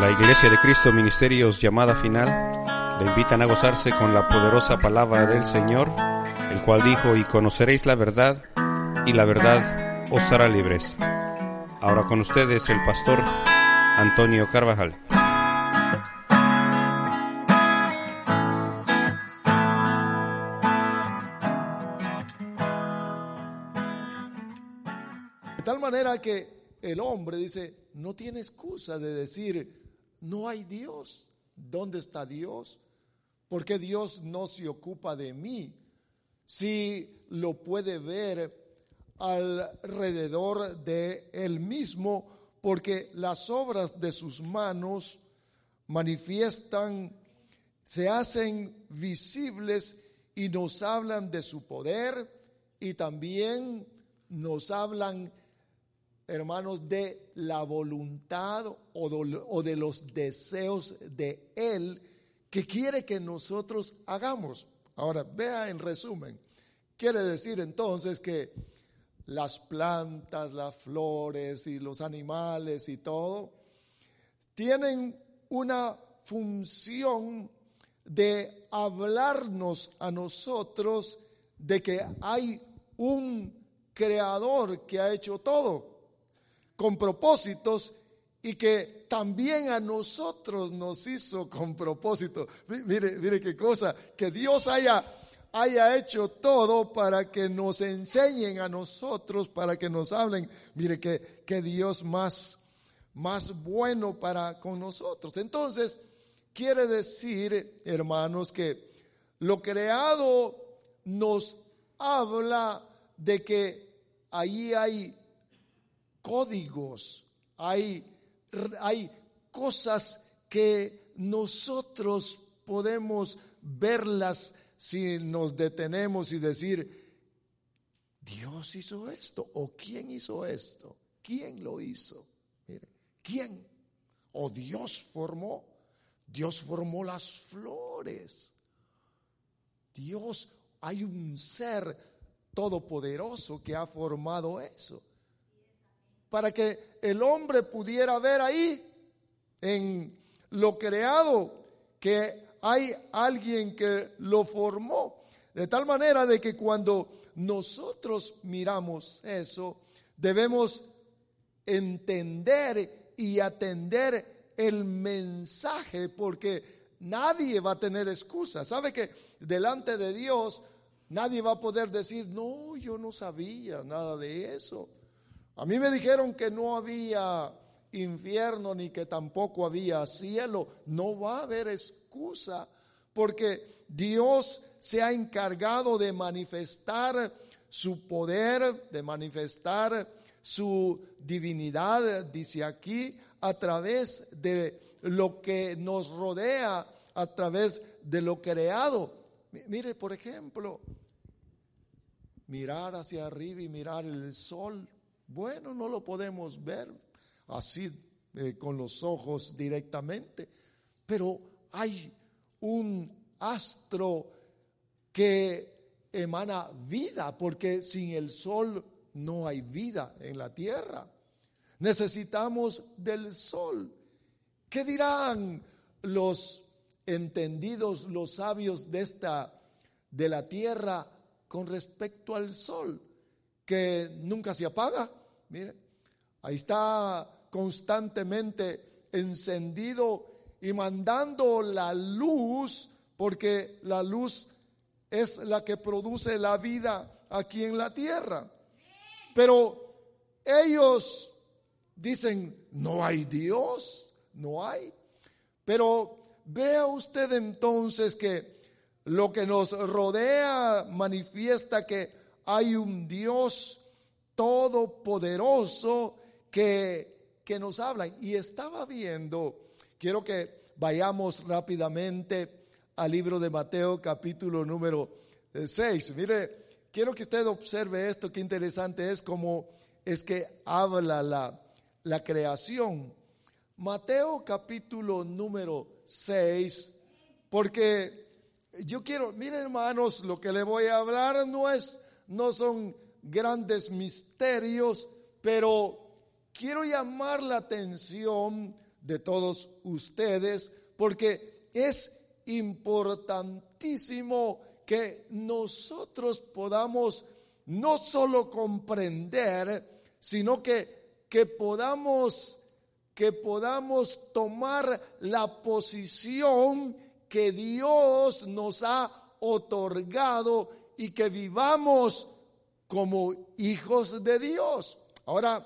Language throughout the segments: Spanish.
La Iglesia de Cristo Ministerios llamada final le invitan a gozarse con la poderosa palabra del Señor, el cual dijo, y conoceréis la verdad, y la verdad os hará libres. Ahora con ustedes el pastor Antonio Carvajal. De tal manera que el hombre dice, no tiene excusa de decir, no hay Dios. ¿Dónde está Dios? ¿Por qué Dios no se ocupa de mí? Si lo puede ver alrededor de él mismo, porque las obras de sus manos manifiestan, se hacen visibles y nos hablan de su poder y también nos hablan hermanos, de la voluntad o de los deseos de Él que quiere que nosotros hagamos. Ahora, vea en resumen. Quiere decir entonces que las plantas, las flores y los animales y todo tienen una función de hablarnos a nosotros de que hay un creador que ha hecho todo con propósitos y que también a nosotros nos hizo con propósito. Mire, mire qué cosa, que Dios haya, haya hecho todo para que nos enseñen a nosotros, para que nos hablen. Mire que, que Dios más, más bueno para con nosotros. Entonces, quiere decir, hermanos, que lo creado nos habla de que allí hay códigos, hay, hay cosas que nosotros podemos verlas si nos detenemos y decir, Dios hizo esto, o quién hizo esto, quién lo hizo, Mire, quién, o Dios formó, Dios formó las flores, Dios, hay un ser todopoderoso que ha formado eso para que el hombre pudiera ver ahí en lo creado que hay alguien que lo formó. De tal manera de que cuando nosotros miramos eso, debemos entender y atender el mensaje porque nadie va a tener excusa. ¿Sabe que delante de Dios nadie va a poder decir, no, yo no sabía nada de eso? A mí me dijeron que no había infierno ni que tampoco había cielo. No va a haber excusa porque Dios se ha encargado de manifestar su poder, de manifestar su divinidad, dice aquí, a través de lo que nos rodea, a través de lo creado. Mire, por ejemplo, mirar hacia arriba y mirar el sol bueno, no lo podemos ver así eh, con los ojos directamente, pero hay un astro que emana vida, porque sin el sol no hay vida en la tierra. Necesitamos del sol. ¿Qué dirán los entendidos, los sabios de esta de la tierra con respecto al sol que nunca se apaga? Mire, ahí está constantemente encendido y mandando la luz, porque la luz es la que produce la vida aquí en la tierra. Pero ellos dicen, no hay Dios, no hay. Pero vea usted entonces que lo que nos rodea manifiesta que hay un Dios todopoderoso que, que nos habla. Y estaba viendo, quiero que vayamos rápidamente al libro de Mateo capítulo número 6. Eh, Mire, quiero que usted observe esto, qué interesante es como es que habla la, la creación. Mateo capítulo número 6, porque yo quiero, miren hermanos, lo que le voy a hablar no es, no son grandes misterios, pero quiero llamar la atención de todos ustedes, porque es importantísimo que nosotros podamos no solo comprender, sino que, que podamos que podamos tomar la posición que Dios nos ha otorgado y que vivamos como hijos de Dios. Ahora,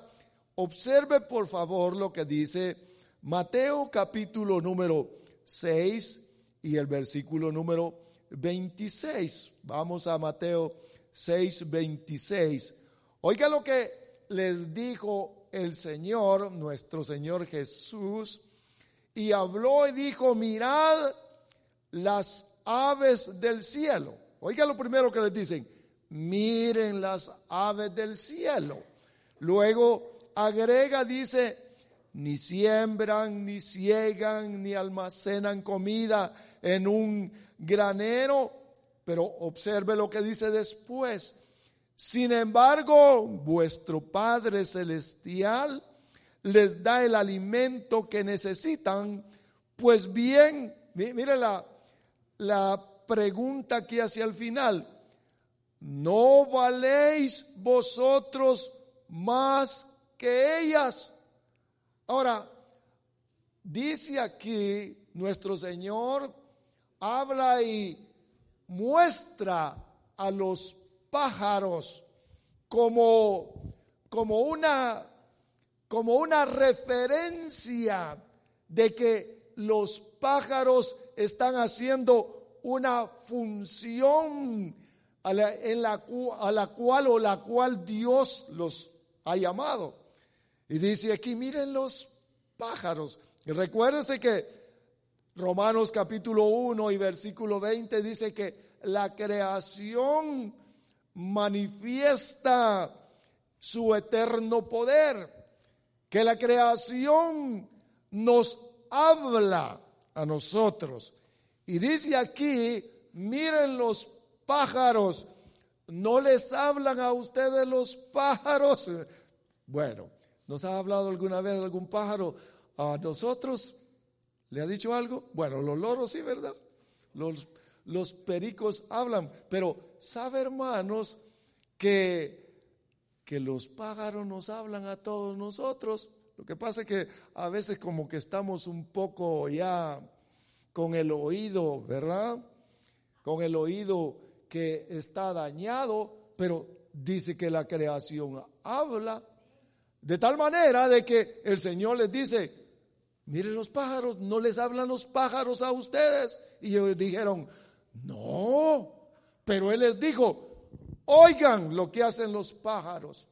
observe por favor lo que dice Mateo capítulo número 6 y el versículo número 26. Vamos a Mateo 6, 26. Oiga lo que les dijo el Señor, nuestro Señor Jesús, y habló y dijo, mirad las aves del cielo. Oiga lo primero que les dicen, miren las aves del cielo. Luego agrega, dice, ni siembran, ni ciegan, ni almacenan comida en un granero, pero observe lo que dice después. Sin embargo, vuestro Padre Celestial les da el alimento que necesitan, pues bien, mire la, la pregunta que hacia el final, ¿no valéis vosotros más que ellas? Ahora, dice aquí nuestro Señor, habla y muestra a los pájaros como, como, una, como una referencia de que los pájaros están haciendo una función a la, la, a la cual o la cual Dios los ha llamado. Y dice aquí, miren los pájaros. Y recuérdense que Romanos capítulo 1 y versículo 20 dice que la creación manifiesta su eterno poder, que la creación nos habla a nosotros. Y dice aquí, miren los pájaros, ¿no les hablan a ustedes los pájaros? Bueno, ¿nos ha hablado alguna vez algún pájaro a nosotros? ¿Le ha dicho algo? Bueno, los loros sí, ¿verdad? Los, pericos hablan, pero ¿sabe hermanos que, que los pájaros nos hablan a todos nosotros? Lo que pasa es que a veces como que estamos un poco ya con el oído, ¿verdad? Con el oído que está dañado, pero dice que la creación habla de tal manera de que el Señor les dice, miren los pájaros, no les hablan los pájaros a ustedes. Y ellos dijeron, no, pero Él les dijo, oigan lo que hacen los pájaros.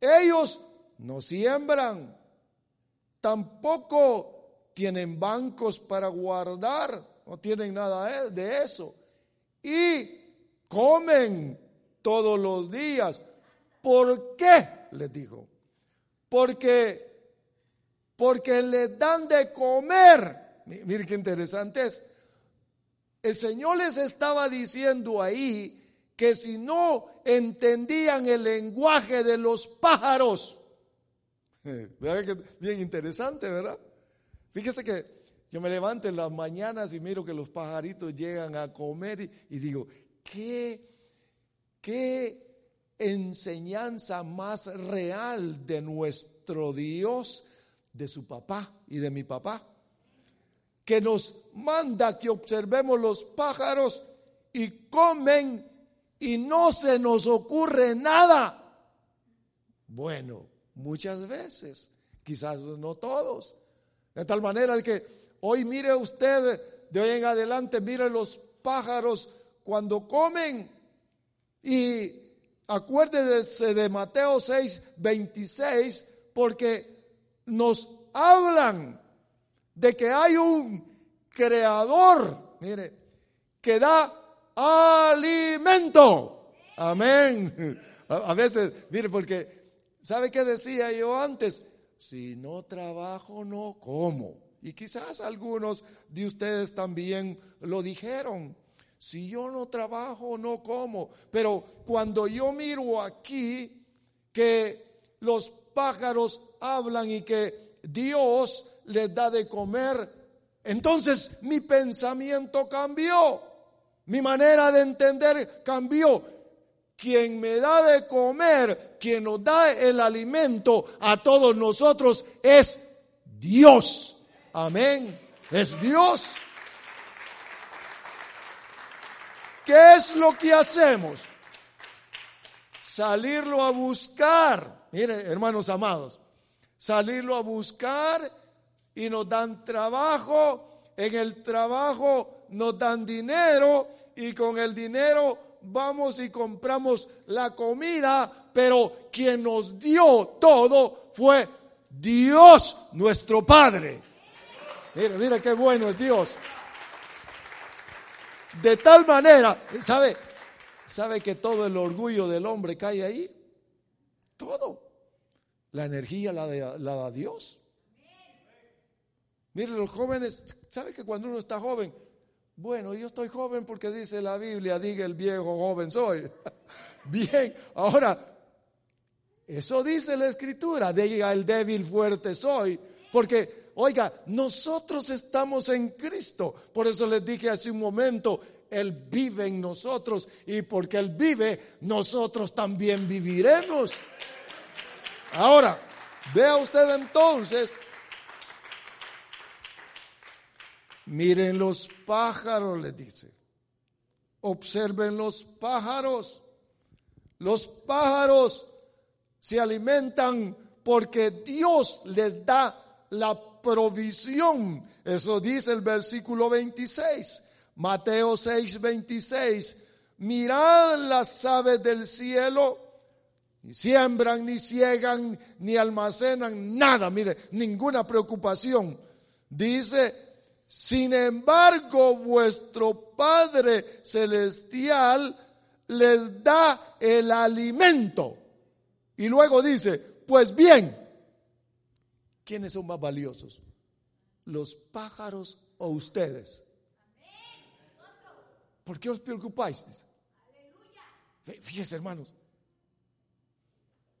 Ellos no siembran, tampoco tienen bancos para guardar, no tienen nada de eso. Y comen todos los días. ¿Por qué? Les digo. Porque porque les dan de comer. Mire qué interesante es. El Señor les estaba diciendo ahí que si no entendían el lenguaje de los pájaros, bien interesante, ¿verdad? Fíjese que yo me levanto en las mañanas y miro que los pajaritos llegan a comer y, digo, ¿qué, qué enseñanza más real de nuestro Dios de su papá y de mi papá, que nos manda que observemos los pájaros y comen y no se nos ocurre nada. Bueno, muchas veces, quizás no todos. De tal manera que hoy mire usted, de hoy en adelante, mire los pájaros cuando comen y acuérdese de Mateo 6, 26, porque nos hablan de que hay un creador, mire, que da alimento. Amén. A, veces, mire, porque, ¿sabe qué decía yo antes? Si no trabajo, no como. Y quizás algunos de ustedes también lo dijeron. Si yo no trabajo, no como. Pero cuando yo miro aquí que los pájaros hablan y que Dios les da de comer, entonces mi pensamiento cambió, mi manera de entender cambió. Quien me da de comer, quien nos da el alimento a todos nosotros es Dios. Amén. Es Dios. ¿Qué es lo que hacemos? Salirlo a buscar. Mire, hermanos amados, salirlo a buscar y nos dan trabajo, en el trabajo nos dan dinero y con el dinero vamos y compramos la comida, pero quien nos dio todo fue Dios nuestro Padre. Mire, mire qué bueno es Dios. De tal manera, ¿sabe? ¿Sabe que todo el orgullo del hombre cae ahí? Todo. La energía la, la da Dios. Mire, los jóvenes, ¿sabe que cuando uno está joven? Bueno, yo estoy joven porque dice la Biblia, diga el viejo joven soy. Bien, ahora, eso dice la escritura, diga el débil fuerte soy, porque, oiga, nosotros estamos en Cristo. Por eso les dije hace un momento, Él vive en nosotros y porque Él vive, nosotros también viviremos. Ahora, vea usted entonces Miren los pájaros, les dice. Observen los pájaros. Los pájaros se alimentan porque Dios les da la provisión. Eso dice el versículo 26. Mateo 6, 26. Mirad las aves del cielo. Ni siembran, ni ciegan, ni almacenan, nada. Mire, ninguna preocupación. Dice sin embargo, vuestro Padre Celestial les da el alimento. Y luego dice, pues bien, ¿quiénes son más valiosos? ¿Los pájaros o ustedes? ¿Por qué os preocupáis? Fíjense, hermanos.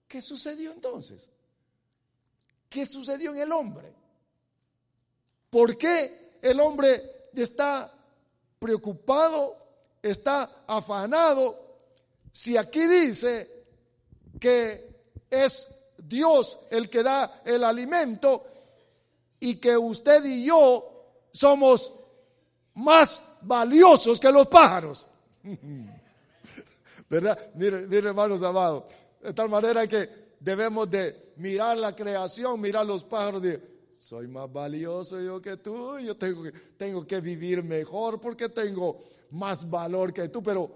¿Qué sucedió entonces? ¿Qué sucedió en el hombre? ¿Por qué el hombre está preocupado, está afanado, si aquí dice que es Dios el que da el alimento y que usted y yo somos más valiosos que los pájaros. ¿Verdad? Miren, hermanos amados, de tal manera que debemos de mirar la creación, mirar los pájaros de soy más valioso yo que tú, yo tengo que, tengo que vivir mejor porque tengo más valor que tú, pero,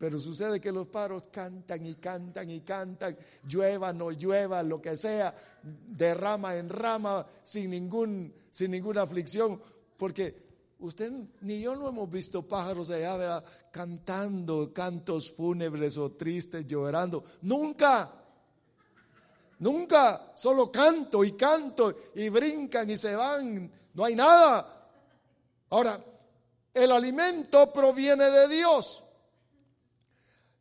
pero sucede que los pájaros cantan y cantan y cantan, llueva, no llueva, lo que sea, de rama en rama, sin, ningún, sin ninguna aflicción, porque usted ni yo no hemos visto pájaros allá cantando cantos fúnebres o tristes, llorando, nunca. Nunca, solo canto y canto y brincan y se van, no hay nada. Ahora, el alimento proviene de Dios.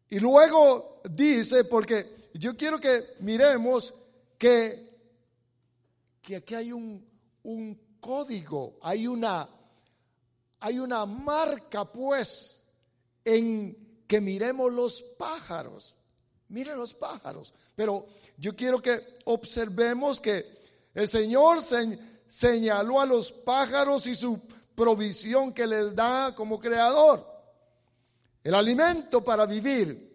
Y luego dice, porque yo quiero que miremos que, que aquí hay un, un código, hay una, hay una marca pues en que miremos los pájaros. Miren los pájaros. Pero yo quiero que observemos que el Señor señaló a los pájaros y su provisión que les da como creador. El alimento para vivir.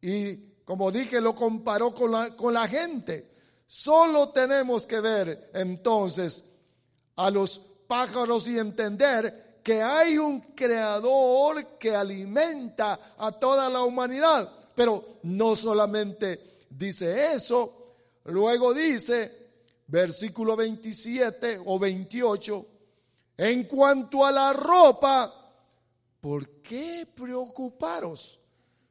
Y como dije, lo comparó con la, con la gente. Solo tenemos que ver entonces a los pájaros y entender que hay un creador que alimenta a toda la humanidad. Pero no solamente dice eso, luego dice, versículo 27 o 28, en cuanto a la ropa, ¿por qué preocuparos?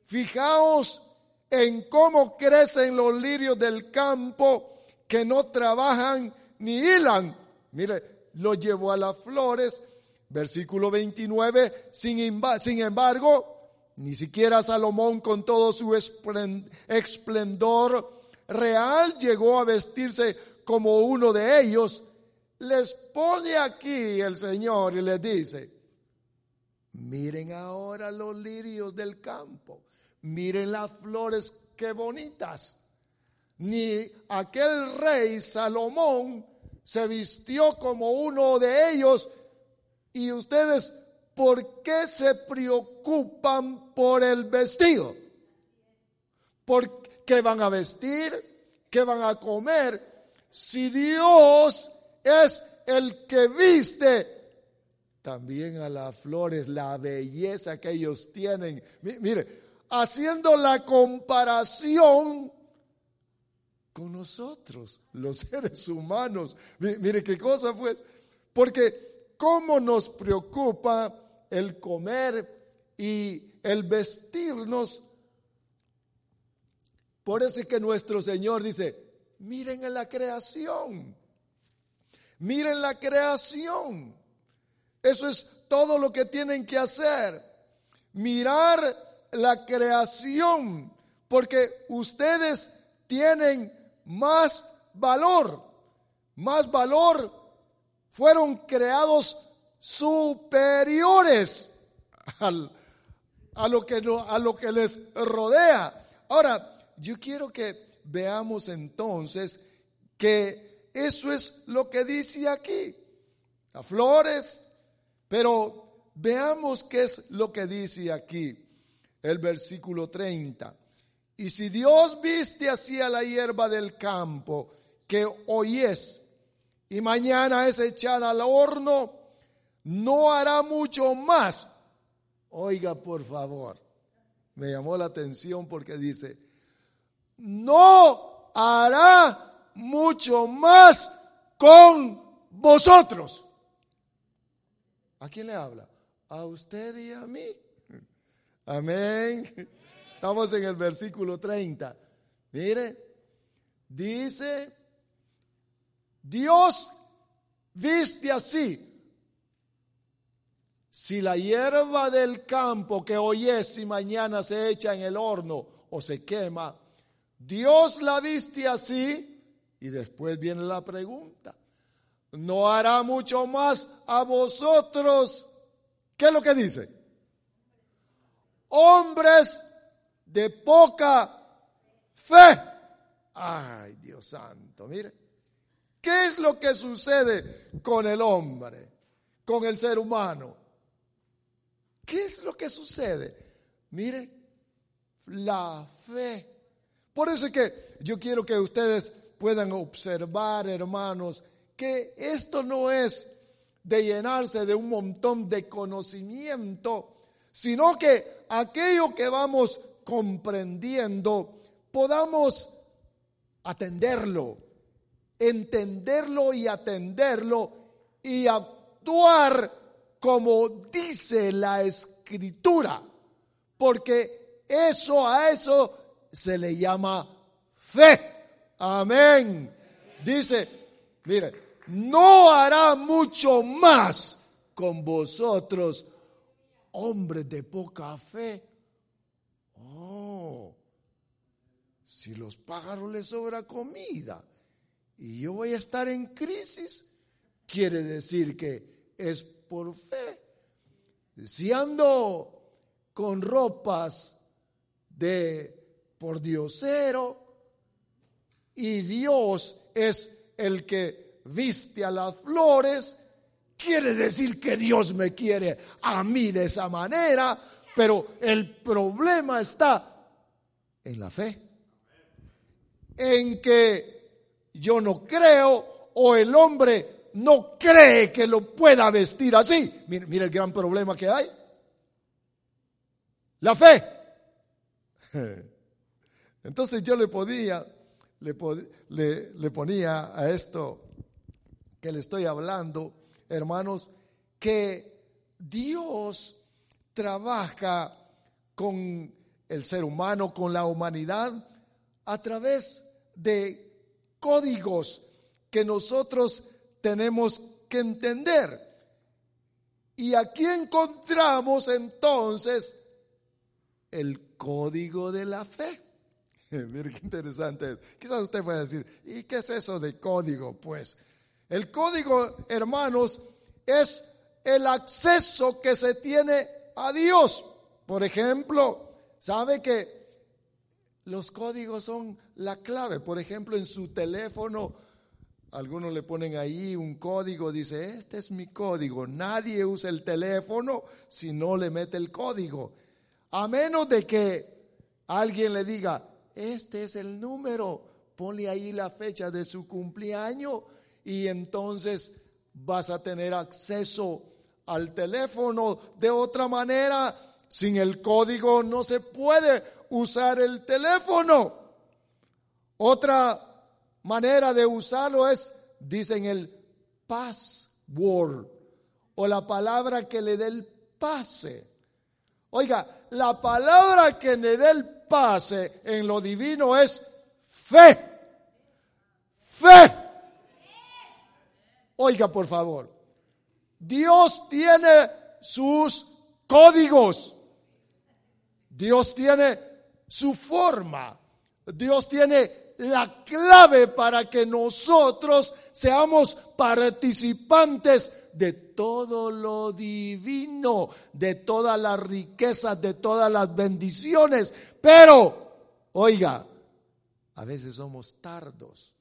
Fijaos en cómo crecen los lirios del campo que no trabajan ni hilan. Mire, lo llevó a las flores. Versículo 29, sin, sin embargo, ni siquiera Salomón con todo su esplendor real llegó a vestirse como uno de ellos. les pone aquí el Señor y les dice, miren ahora los lirios del campo, miren las flores qué bonitas. Ni aquel rey Salomón se vistió como uno de ellos y ustedes, ¿por qué se preocupan por el vestido? ¿Por qué van a vestir? ¿Qué van a comer? Si Dios es el que viste también a las flores, la belleza que ellos tienen. Mire, haciendo la comparación con nosotros, los seres humanos. Mire qué cosa pues, porque cómo nos preocupa el comer y el vestirnos. Por eso es que nuestro Señor dice, miren en la creación, miren la creación. Eso es todo lo que tienen que hacer. Mirar la creación, porque ustedes tienen más valor, más valor. Fueron creados superiores a, lo que, a lo que les rodea. Ahora, yo quiero que veamos entonces que eso es lo que dice aquí. Las flores, pero veamos qué es lo que dice aquí el versículo 30. Y si Dios viste así a la hierba del campo, que hoy es y mañana es echada al horno, no hará mucho más. Oiga, por favor, me llamó la atención porque dice, no hará mucho más con vosotros. ¿A quién le habla? A usted y a mí. Amén. Estamos en el versículo 30. Mire, dice, Dios viste así. Si la hierba del campo que hoy es y mañana se echa en el horno o se quema, Dios la viste así y después viene la pregunta. ¿No hará mucho más a vosotros? ¿Qué es lo que dice? Hombres de poca fe. Ay, Dios santo, mire. ¿Qué es lo que sucede con el hombre, con el ser humano? ¿Qué es lo que sucede? Mire, la fe. Por eso es que yo quiero que ustedes puedan observar, hermanos, que esto no es de llenarse de un montón de conocimiento, sino que aquello que vamos comprendiendo, podamos atenderlo, entenderlo y atenderlo y actuar como dice la escritura, porque eso a eso se le llama fe. Amén. Dice, mire, no hará mucho más con vosotros, hombres de poca fe si los pájaros les sobra comida y yo voy a estar en crisis, quiere decir que es por fe. Si ando con ropas de por diosero y Dios es el que viste a las flores, quiere decir que Dios me quiere a mí de esa manera, pero el problema está en la fe en que yo no creo o el hombre no cree que lo pueda vestir así. Mira, el gran problema que hay. La fe. Entonces yo le podía, le, le ponía a esto que le estoy hablando, hermanos, que Dios trabaja con el ser humano, con la humanidad, a través de códigos que nosotros tenemos que entender. Y aquí encontramos entonces el código de la fe. Mire qué interesante. Quizás usted pueda decir, ¿y qué es eso de código? Pues El código, hermanos, es el acceso que se tiene a Dios. Por ejemplo, sabe que los códigos son la clave. Por ejemplo, en su teléfono, algunos le ponen ahí un código, dice, este es mi código. Nadie usa el teléfono si no le mete el código. A menos de que alguien le diga, este es el número, ponle ahí la fecha de su cumpleaños y entonces vas a tener acceso al teléfono. De otra manera, sin el código no se puede usar el teléfono. Otra manera de usarlo es, dicen el password o la palabra que le dé el pase. Oiga, la palabra que le dé el pase en lo divino es fe. Fe. Oiga, por favor. Dios tiene sus códigos. Dios tiene su forma. Dios tiene la clave para que nosotros seamos participantes de todo lo divino, de todas las riquezas, de todas las bendiciones. Pero, oiga, a veces somos tardos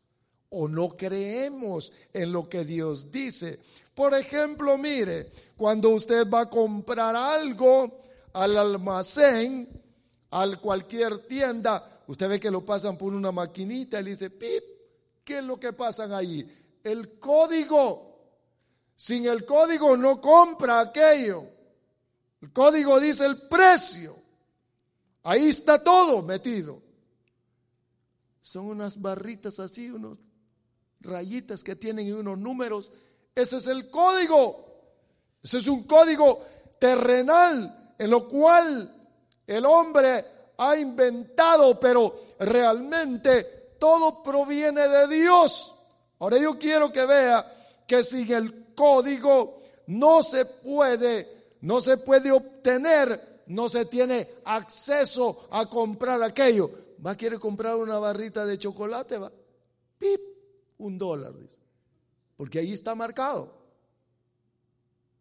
o no creemos en lo que Dios dice. Por ejemplo, mire, cuando usted va a comprar algo al almacén, a cualquier tienda, usted ve que lo pasan por una maquinita y le dice, pip, ¿qué es lo que pasan ahí? El código. Sin el código no compra aquello. El código dice el precio. Ahí está todo metido. Son unas barritas así, unos rayitas que tienen y unos números. Ese es el código. Ese es un código terrenal en lo cual el hombre ha inventado, pero realmente todo proviene de Dios. Ahora yo quiero que vea que sin el código no se puede, no se puede obtener, no se tiene acceso a comprar aquello. Va a comprar una barrita de chocolate, va. Pip, un dólar, dice. Porque ahí está marcado.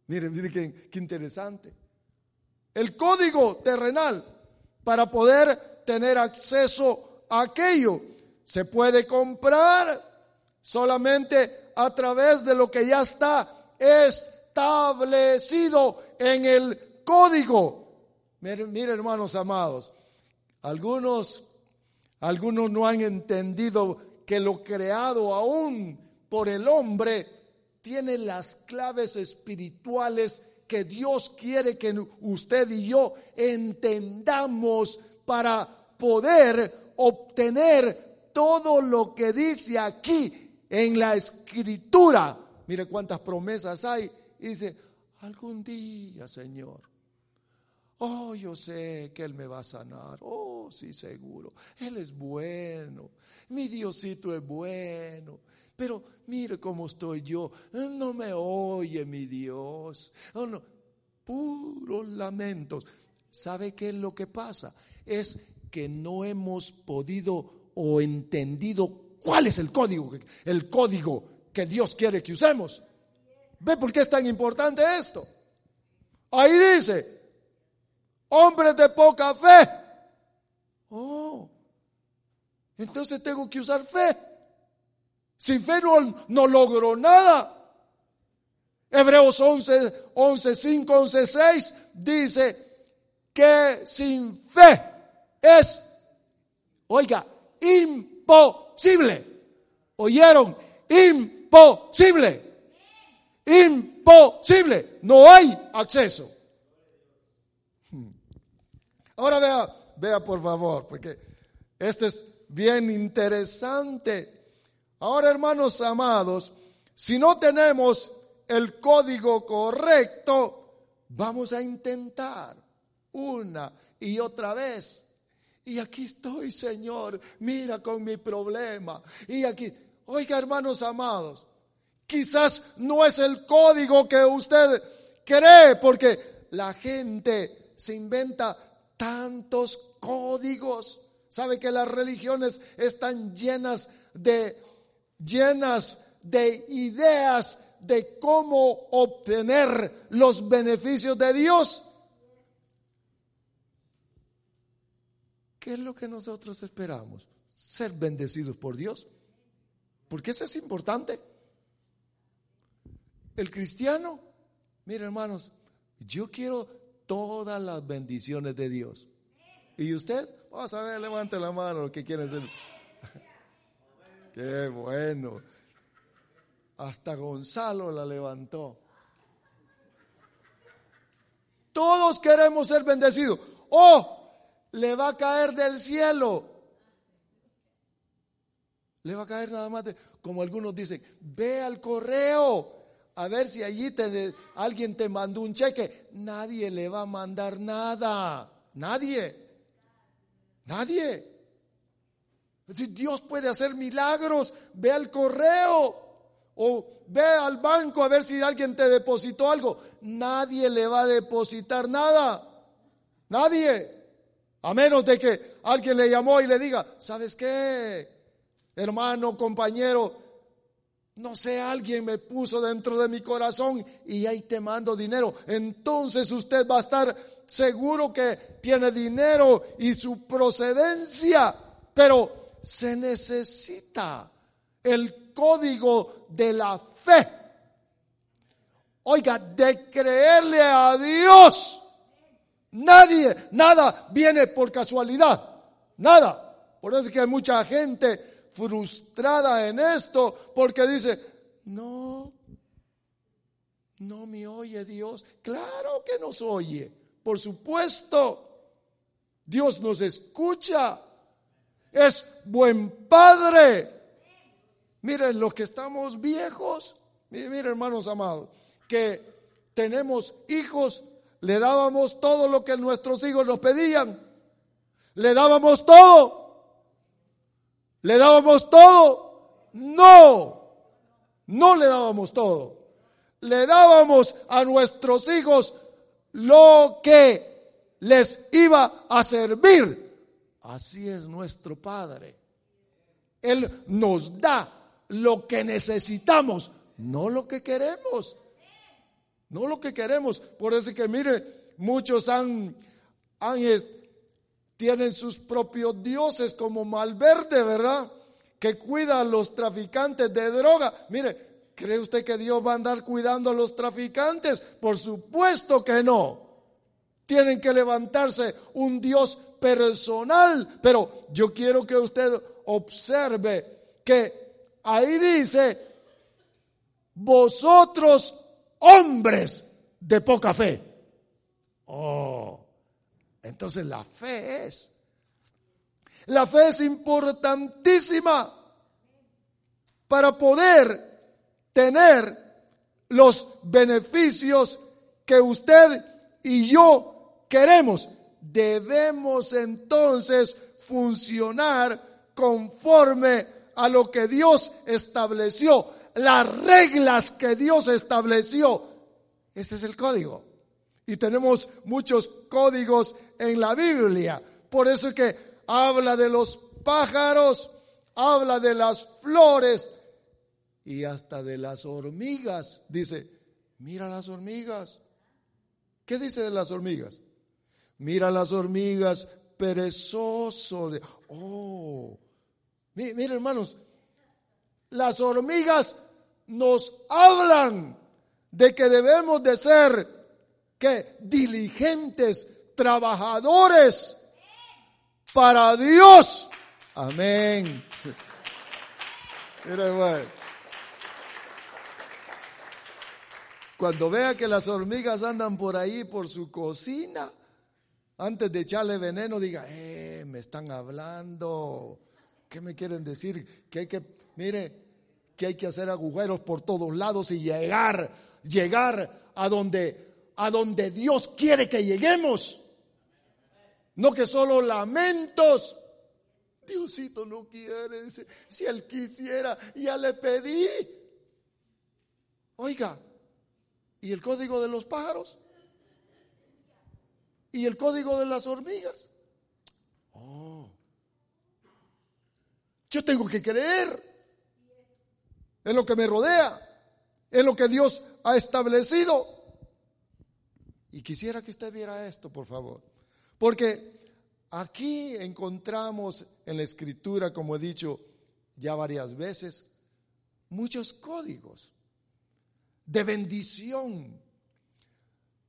Miren, miren qué, interesante. El código terrenal para poder tener acceso a aquello se puede comprar solamente a través de lo que ya está establecido en el código. Miren, miren hermanos amados, algunos, algunos no han entendido que lo creado aún por el hombre tiene las claves espirituales que Dios quiere que usted y yo entendamos para poder obtener todo lo que dice aquí en la escritura. Mire cuántas promesas hay. Dice, algún día, Señor. Oh, yo sé que Él me va a sanar. Oh, sí, seguro. Él es bueno. Mi Diosito es bueno. Pero mire cómo estoy yo. No me oye mi Dios. Oh. Puros lamentos. ¿Sabe qué es lo que pasa? Es que no hemos podido o entendido cuál es el código, el código que Dios quiere que usemos. ¿Ve por qué es tan importante esto? Ahí dice, hombres de poca fe. Oh, entonces tengo que usar fe. Sin fe no, no logro nada. Hebreos 11, 11, 5, 11, 6 dice que sin fe es, oiga, imposible. ¿Oyeron? Imposible. Imposible. No hay acceso. Ahora vea, vea por favor, porque este es bien interesante. Ahora, hermanos amados, si no tenemos el código correcto, vamos a intentar una y otra vez. Y aquí estoy, Señor, mira con mi problema. Y aquí, oiga, hermanos amados, quizás no es el código que usted cree, porque la gente se inventa tantos códigos. Sabe que las religiones están llenas de llenas de ideas de cómo obtener los beneficios de Dios. ¿Qué es lo que nosotros esperamos? Ser bendecidos por Dios. Porque eso es importante. El cristiano, mire hermanos, yo quiero todas las bendiciones de Dios. ¿Y usted? Vamos a ver, levante la mano, que quiere ser. Qué bueno. Hasta Gonzalo la levantó. Todos queremos ser bendecidos. Oh, le va a caer del cielo. Le va a caer nada más como algunos dicen, ve al correo a ver si allí te, alguien te mandó un cheque. Nadie le va a mandar nada. Nadie. Nadie. Dios puede hacer milagros, ve al correo o ve al banco a ver si alguien te depositó algo. Nadie le va a depositar nada. Nadie. A menos de que alguien le llamó y le diga, ¿sabes qué? Hermano, compañero, no sé, alguien me puso dentro de mi corazón y ahí te mando dinero. Entonces usted va a estar seguro que tiene dinero y su procedencia, pero se necesita el código de la fe. Oiga, de creerle a Dios Nadie, nada viene por casualidad. Nada. Por eso es que hay mucha gente frustrada en esto porque dice, no, no me oye Dios. Claro que nos oye. Por supuesto. Dios nos escucha. Es buen padre. Miren, los que estamos viejos, miren hermanos amados, que tenemos hijos le dábamos todo lo que nuestros hijos nos pedían. Le dábamos todo. Le dábamos todo. No. No le dábamos todo. Le dábamos a nuestros hijos lo que les iba a servir. Así es nuestro Padre. Él nos da lo que necesitamos, no lo que queremos. No lo que queremos. Por eso que mire, muchos han, han tienen sus propios dioses como Malverde, ¿verdad? Que cuida a los traficantes de droga. Mire, ¿cree usted que Dios va a andar cuidando a los traficantes? Por supuesto que no. Tienen que levantarse un Dios personal. Pero yo quiero que usted observe que ahí dice, vosotros hombres de poca fe. Oh, entonces la fe es. La fe es importantísima para poder tener los beneficios que usted y yo queremos. Debemos entonces funcionar conforme a lo que Dios estableció las reglas que Dios estableció. Ese es el código. Y tenemos muchos códigos en la Biblia. Por eso es que habla de los pájaros, habla de las flores y hasta de las hormigas. Dice, mira las hormigas. ¿Qué dice de las hormigas? Mira las hormigas perezoso. Oh, mira hermanos, las hormigas nos hablan de que debemos de ser que diligentes, trabajadores para Dios. Amén. Cuando vea que las hormigas andan por ahí, por su cocina, antes de echarle veneno, diga, eh, me están hablando. ¿Qué me quieren decir? Que hay que, mire, que hay que hacer agujeros por todos lados y llegar, llegar a donde, a donde Dios quiere que lleguemos. No que solo lamentos. Diosito no quiere, si él quisiera, ya le pedí. Oiga, ¿y el código de los pájaros? ¿Y el código de las hormigas? Oh. Yo tengo que creer. en lo que me rodea, en lo que Dios ha establecido. Y quisiera que usted viera esto, por favor. Porque aquí encontramos en la escritura, como he dicho ya varias veces, muchos códigos de bendición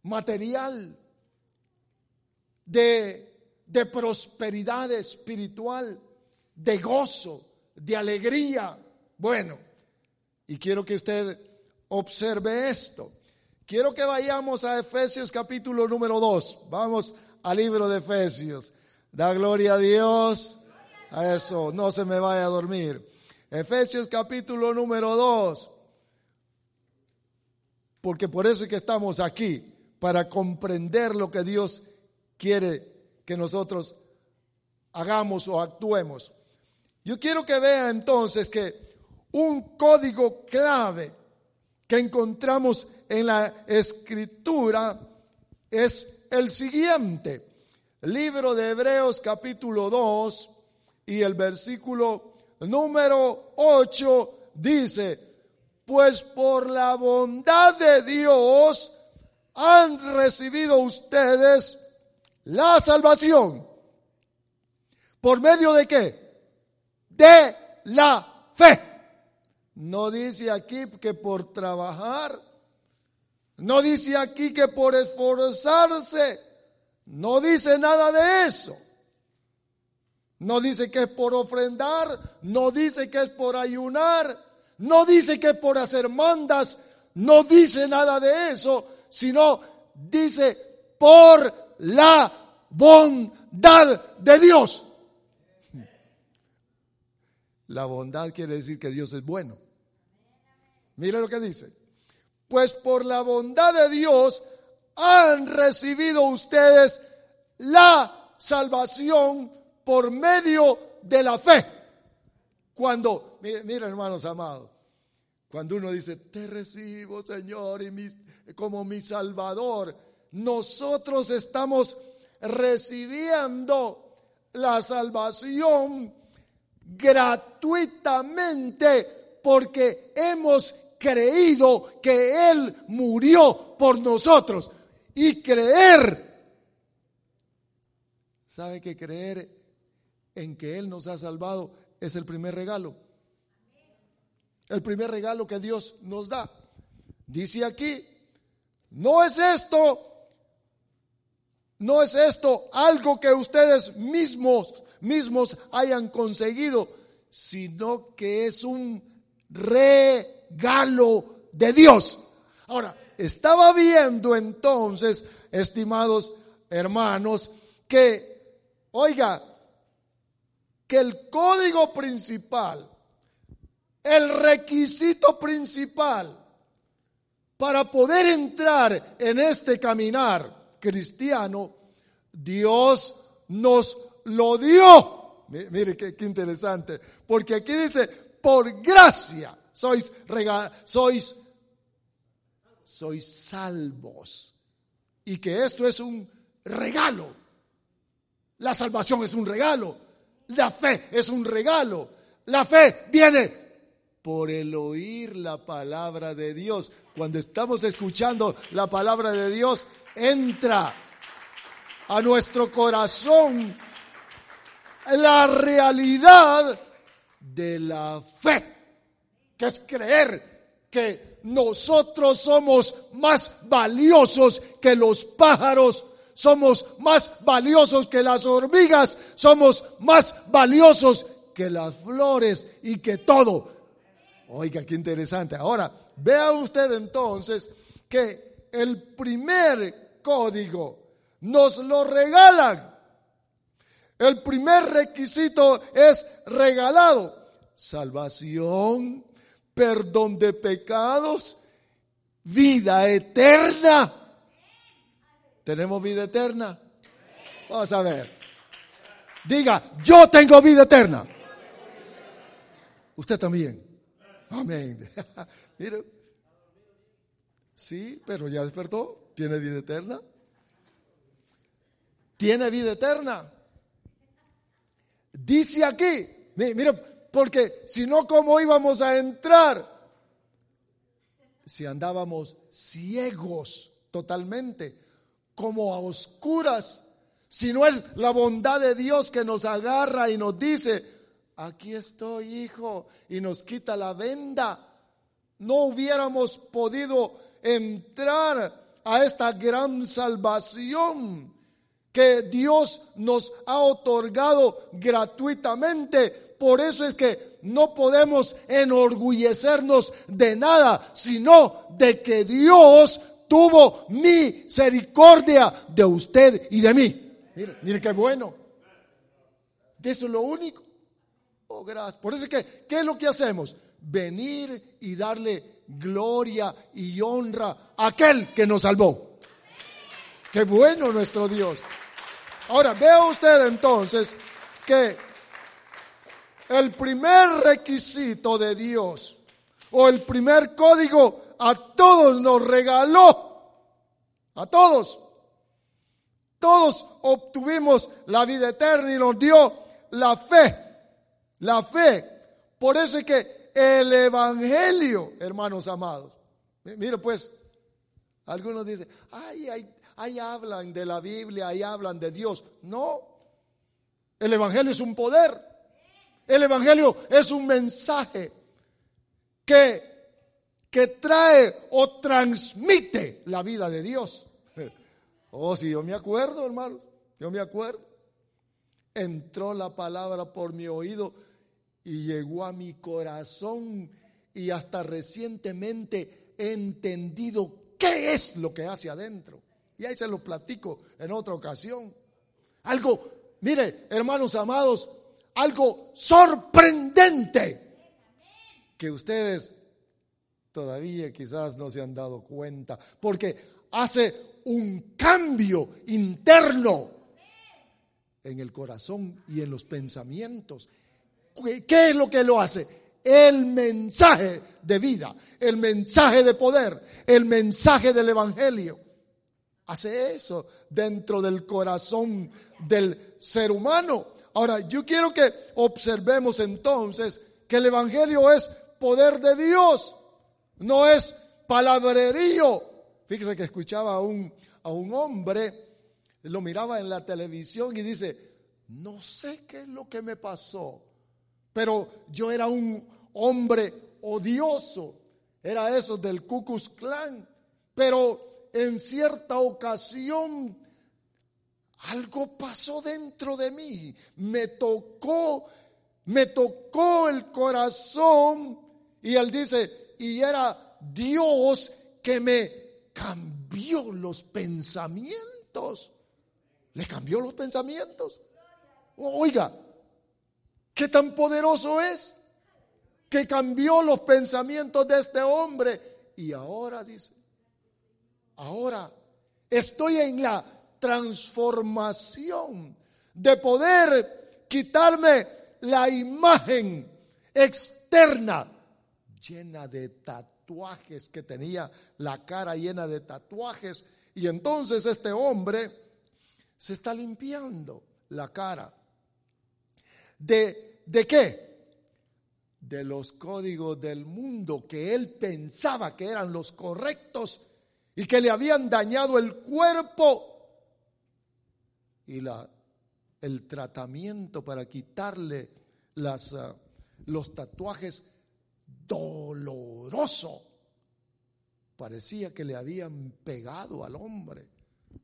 material, de, prosperidad espiritual, de gozo, de alegría. Bueno, y quiero que usted observe esto. Quiero que vayamos a Efesios capítulo número 2. Vamos al libro de Efesios. Da gloria a Dios. A eso, no se me vaya a dormir. Efesios capítulo número 2. Porque por eso es que estamos aquí, para comprender lo que Dios quiere que nosotros hagamos o actuemos. Yo quiero que vea entonces que un código clave que encontramos en la escritura es el siguiente. Libro de Hebreos capítulo 2 y el versículo número 8 dice, pues por la bondad de Dios han recibido ustedes la salvación. ¿Por medio de qué? De la fe. No dice aquí que por trabajar, no dice aquí que por esforzarse, no dice nada de eso. No dice que es por ofrendar, no dice que es por ayunar, no dice que es por hacer mandas, no dice nada de eso, sino dice por la bondad de Dios. La bondad quiere decir que Dios es bueno. Mire lo que dice. Pues por la bondad de Dios han recibido ustedes la salvación por medio de la fe. Cuando, mira, hermanos amados, cuando uno dice, te recibo Señor y como mi Salvador, nosotros estamos recibiendo la salvación gratuitamente porque hemos creído que Él murió por nosotros. Y creer, ¿sabe que creer en que Él nos ha salvado es el primer regalo? El primer regalo que Dios nos da. Dice aquí, no es esto, no es esto algo que ustedes mismos, mismos hayan conseguido, sino que es un regalo de Dios. Ahora, estaba viendo entonces, estimados hermanos, que, oiga, que el código principal, el requisito principal para poder entrar en este caminar cristiano, Dios nos lo dio. Mire qué, interesante, porque aquí dice, por gracia sois, sois sois salvos. Y que esto es un regalo. La salvación es un regalo. La fe es un regalo. La fe viene por el oír la palabra de Dios. Cuando estamos escuchando la palabra de Dios, entra a nuestro corazón la realidad de la fe, es creer que nosotros somos más valiosos que los pájaros, somos más valiosos que las hormigas, somos más valiosos que las flores y que todo. Oiga, qué interesante. Ahora, vea usted entonces que el primer código nos lo regalan. El primer requisito es regalado. Salvación, perdón de pecados, vida eterna. ¿Tenemos vida eterna? Vamos a ver. Diga, yo tengo vida eterna. Usted también. Amén. Mire. Sí, pero ya despertó. ¿Tiene vida eterna? Tiene vida eterna. Dice aquí, mire, porque si no, ¿cómo íbamos a entrar si andábamos ciegos totalmente, como a oscuras, si no es la bondad de Dios que nos agarra y nos dice, aquí estoy hijo, y nos quita la venda, no hubiéramos podido entrar a esta gran salvación que Dios nos ha otorgado gratuitamente. Por eso es que no podemos enorgullecernos de nada, sino de que Dios tuvo misericordia de usted y de mí. Mire, mire qué bueno. Eso es lo único. Oh, gracias. Por eso es que, ¿qué es lo que hacemos? Venir y darle gloria y honra a aquel que nos salvó. Qué bueno nuestro Dios. Ahora, vea usted entonces que el primer requisito de Dios o el primer código a todos nos regaló, a todos. Todos obtuvimos la vida eterna y nos dio la fe, la fe. Por eso es que el Evangelio, hermanos amados, mire pues, algunos dicen, ay, ay, ahí hablan de la Biblia, ahí hablan de Dios. No, el Evangelio es un poder. El Evangelio es un mensaje que, que trae o transmite la vida de Dios. Oh, si yo me acuerdo, hermanos, yo me acuerdo. Entró la palabra por mi oído y llegó a mi corazón y hasta recientemente he entendido qué es lo que hace adentro. Y ahí se lo platico en otra ocasión. Algo, mire, hermanos amados, algo sorprendente que ustedes todavía quizás no se han dado cuenta, porque hace un cambio interno en el corazón y en los pensamientos. ¿Qué es lo que lo hace? El mensaje de vida, el mensaje de poder, el mensaje del Evangelio. Hace eso dentro del corazón del ser humano. Ahora, yo quiero que observemos entonces que el Evangelio es poder de Dios, no es palabrerío. Fíjese que escuchaba a un, a un hombre, lo miraba en la televisión y dice, no sé qué es lo que me pasó, pero yo era un hombre odioso, era eso del Ku Klux Klan, pero en cierta ocasión algo pasó dentro de mí, me tocó, me tocó el corazón y él dice, y era Dios que me cambió los pensamientos. Le cambió los pensamientos. Oiga, ¿qué tan poderoso es? Que cambió los pensamientos de este hombre. Y ahora dice, Ahora estoy en la transformación de poder quitarme la imagen externa llena de tatuajes que tenía la cara llena de tatuajes y entonces este hombre se está limpiando la cara. ¿De, de qué? De los códigos del mundo que él pensaba que eran los correctos y que le habían dañado el cuerpo y la, el tratamiento para quitarle las, ah, los tatuajes doloroso. Parecía que le habían pegado al hombre,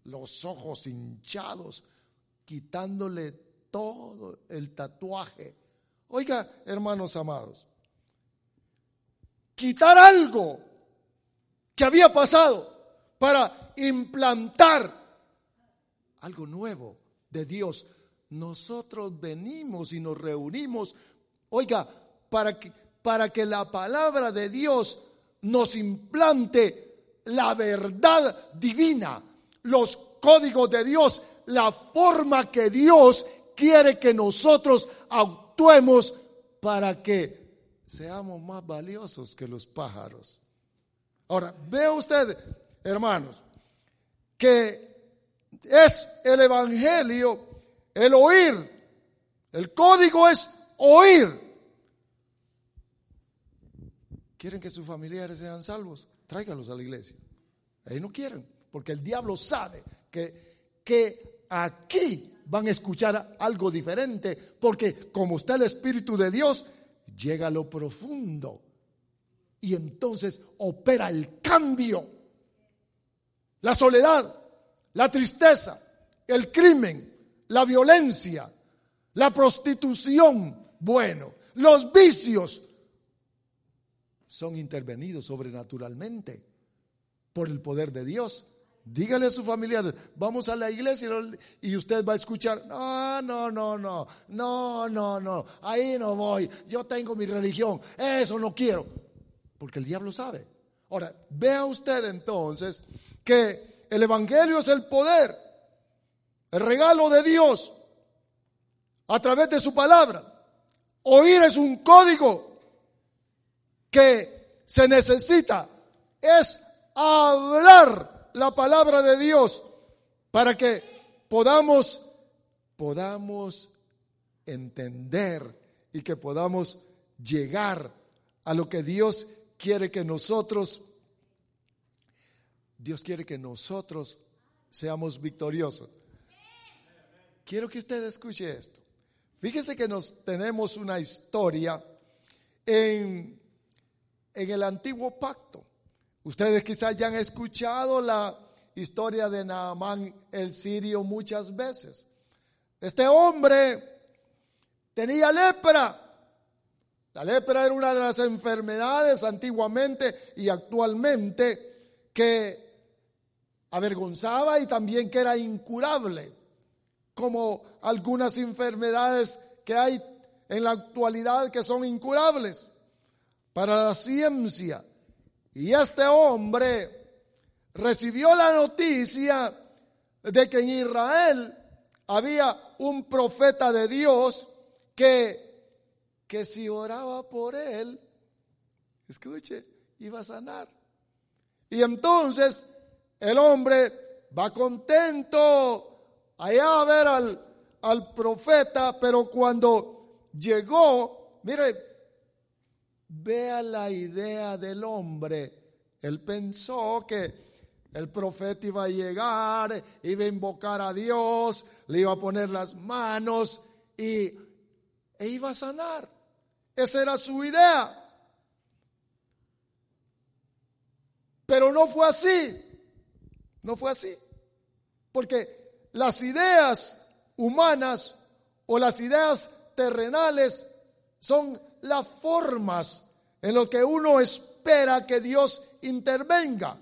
los ojos hinchados, quitándole todo el tatuaje. Oiga, hermanos amados, quitar algo que había pasado para implantar algo nuevo de Dios. Nosotros venimos y nos reunimos, oiga, para que, para que la palabra de Dios nos implante la verdad divina, los códigos de Dios, la forma que Dios quiere que nosotros actuemos para que seamos más valiosos que los pájaros. Ahora, vea usted hermanos, que es el Evangelio, el oír. El código es oír. ¿Quieren que sus familiares sean salvos? tráiganlos a la iglesia. Ahí no quieren, porque el diablo sabe que, que aquí van a escuchar algo diferente, porque como está el Espíritu de Dios, llega a lo profundo y entonces opera el cambio, la soledad, la tristeza, el crimen, la violencia, la prostitución, bueno, los vicios son intervenidos sobrenaturalmente por el poder de Dios. Dígale a su familiar, vamos a la iglesia y usted va a escuchar, no, no, no, no, no, no, no, ahí no voy, yo tengo mi religión, eso no quiero, porque el diablo sabe. Ahora, vea usted entonces que el Evangelio es el poder, el regalo de Dios a través de su palabra. Oír es un código que se necesita, es hablar la palabra de Dios para que podamos, podamos entender y que podamos llegar a lo que Dios quiere que nosotros, Dios quiere que nosotros seamos victoriosos. Quiero que usted escuche esto. Fíjese que nos tenemos una historia en, en el antiguo pacto. Ustedes quizás ya han escuchado la historia de Naamán el sirio muchas veces. Este hombre tenía lepra. La lepra era una de las enfermedades antiguamente y actualmente que avergonzaba y también que era incurable, como algunas enfermedades que hay en la actualidad que son incurables para la ciencia. Y este hombre recibió la noticia de que en Israel había un profeta de Dios que, que si oraba por él, escuche, iba a sanar. Y entonces el hombre va contento allá a ver al, al profeta, pero cuando llegó, mire, Vea la idea del hombre. Él pensó que el profeta iba a llegar, iba a invocar a Dios, le iba a poner las manos y e iba a sanar. Esa era su idea. Pero no fue así. No fue así. Porque las ideas humanas o las ideas terrenales son las formas en lo que uno espera que Dios intervenga.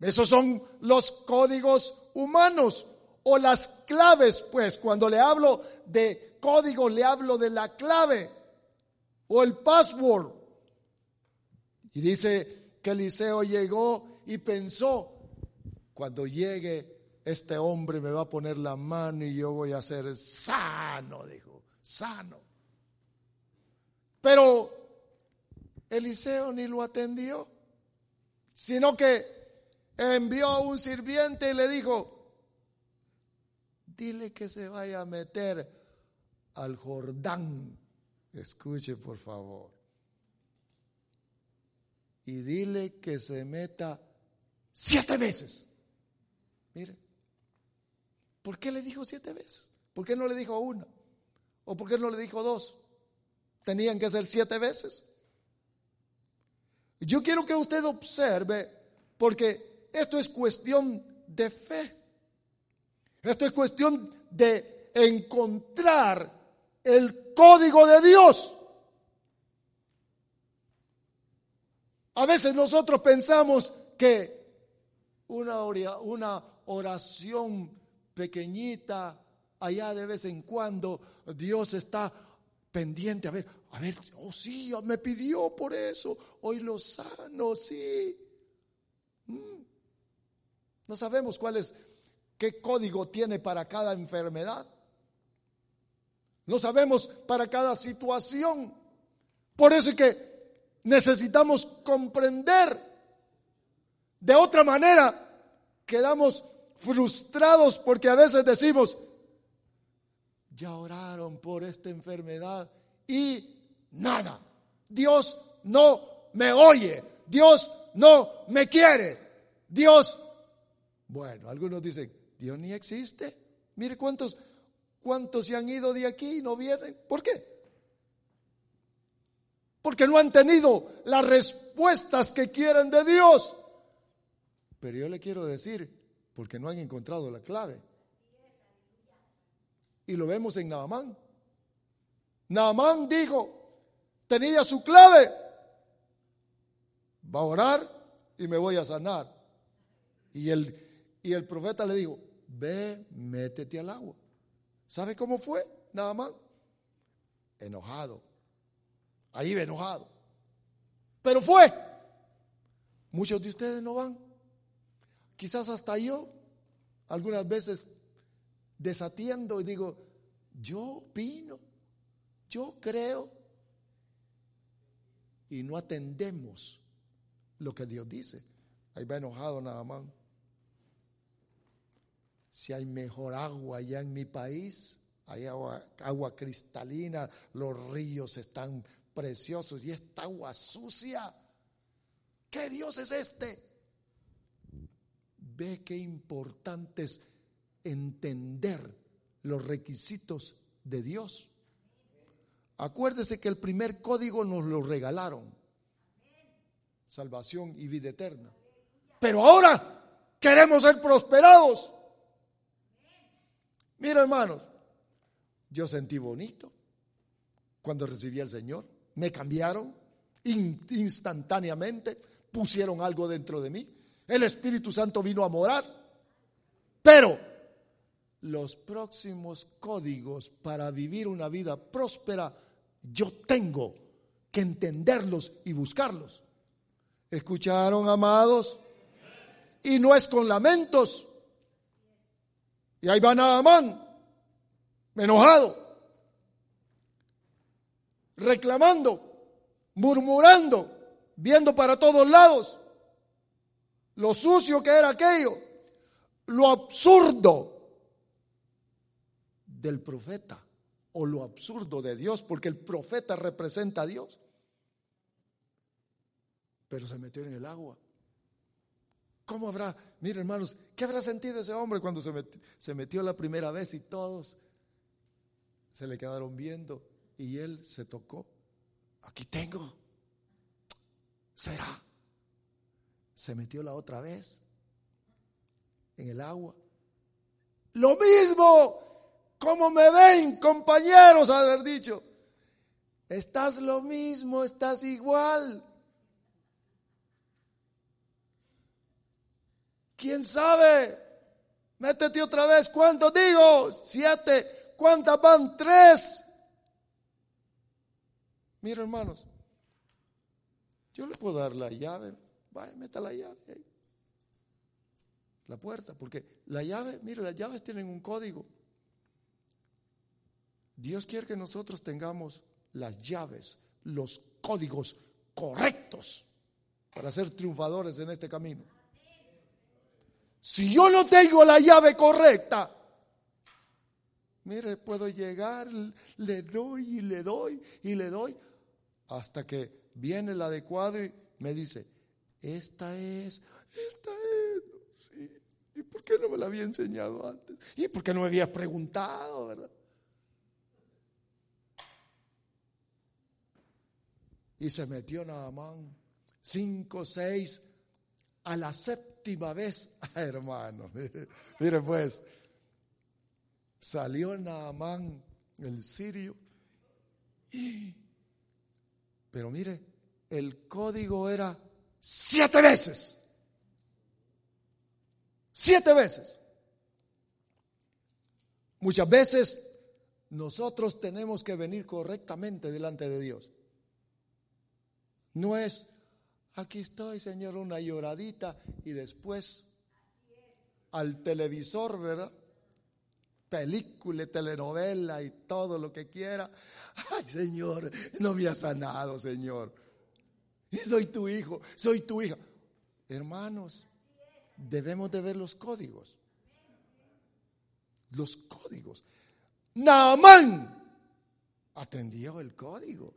Esos son los códigos humanos o las claves, pues cuando le hablo de código le hablo de la clave o el password. Y dice que Eliseo llegó y pensó, cuando llegue este hombre me va a poner la mano y yo voy a ser sano, dijo, sano. Pero Eliseo ni lo atendió, sino que envió a un sirviente y le dijo, dile que se vaya a meter al Jordán. Escuche por favor. Y dile que se meta siete veces. Mire, ¿por qué le dijo siete veces? ¿Por qué no le dijo una? ¿O por qué no le dijo dos? tenían que ser siete veces. Yo quiero que usted observe, porque esto es cuestión de fe. Esto es cuestión de encontrar el código de Dios. A veces nosotros pensamos que una, una oración pequeñita allá de vez en cuando Dios está pendiente, a ver, a ver, oh sí, me pidió por eso, hoy lo sano, sí. Mm. No sabemos cuál es, qué código tiene para cada enfermedad. No sabemos para cada situación. Por eso es que necesitamos comprender. De otra manera, quedamos frustrados porque a veces decimos, ya oraron por esta enfermedad y nada. Dios no me oye. Dios no me quiere. Dios, bueno, algunos dicen, Dios ni existe. Mire cuántos, cuántos se han ido de aquí y no vienen. ¿Por qué? Porque no han tenido las respuestas que quieren de Dios. Pero yo le quiero decir, porque no han encontrado la clave. Y lo vemos en Naamán. Naamán dijo, tenía su clave, va a orar y me voy a sanar. Y el, y el profeta le dijo, ve, métete al agua. ¿Sabe cómo fue Naamán? Enojado. Ahí enojado. Pero fue. Muchos de ustedes no van. Quizás hasta yo, algunas veces desatiendo y digo, yo opino, yo creo, y no atendemos lo que Dios dice. Ahí va enojado nada más. Si hay mejor agua allá en mi país, hay agua, agua cristalina, los ríos están preciosos y esta agua sucia. ¿Qué Dios es este? Ve qué importante es entender los requisitos de Dios. Acuérdese que el primer código nos lo regalaron. Salvación y vida eterna. Pero ahora queremos ser prosperados. Mira, hermanos, yo sentí bonito cuando recibí al Señor. Me cambiaron instantáneamente, pusieron algo dentro de mí. El Espíritu Santo vino a morar. Pero los próximos códigos para vivir una vida próspera, yo tengo que entenderlos y buscarlos. ¿Escucharon, amados? Y no es con lamentos. Y ahí va Naamán, enojado, reclamando, murmurando, viendo para todos lados lo sucio que era aquello, lo absurdo del profeta o lo absurdo de Dios, porque el profeta representa a Dios. Pero se metió en el agua. ¿Cómo habrá, mire hermanos, qué habrá sentido ese hombre cuando se metió, se metió la primera vez y todos se le quedaron viendo y él se tocó? Aquí tengo. ¿Será? Se metió la otra vez en el agua. Lo mismo. ¿Cómo me ven, compañeros? Haber dicho. Estás lo mismo, estás igual. ¿Quién sabe? Métete otra vez. ¿Cuántos digo? Siete. ¿Cuántas van? Tres. Mira, hermanos. Yo le puedo dar la llave. Vaya, meta la llave ahí. La puerta. Porque la llave, mire, las llaves tienen un código. Dios quiere que nosotros tengamos las llaves, los códigos correctos para ser triunfadores en este camino. Si yo no tengo la llave correcta, mire, puedo llegar, le doy y le doy y le doy, hasta que viene el adecuado y me dice, esta es, esta es, sí. ¿Y por qué no me la había enseñado antes? ¿Y por qué no me había preguntado, verdad? y se metió Naamán. Cinco, seis, a la séptima vez, hermano. Mire, pues, salió Naamán, el sirio, pero mire, el código era siete veces. Siete veces. Muchas veces nosotros tenemos que venir correctamente delante de Dios. No es, aquí estoy, Señor, una lloradita y después al televisor, ¿verdad? Película, telenovela y todo lo que quiera. Ay, Señor, no me ha sanado, Señor. Soy tu hijo, soy tu hija. Hermanos, debemos de ver los códigos. Los códigos. Naamán atendió el código.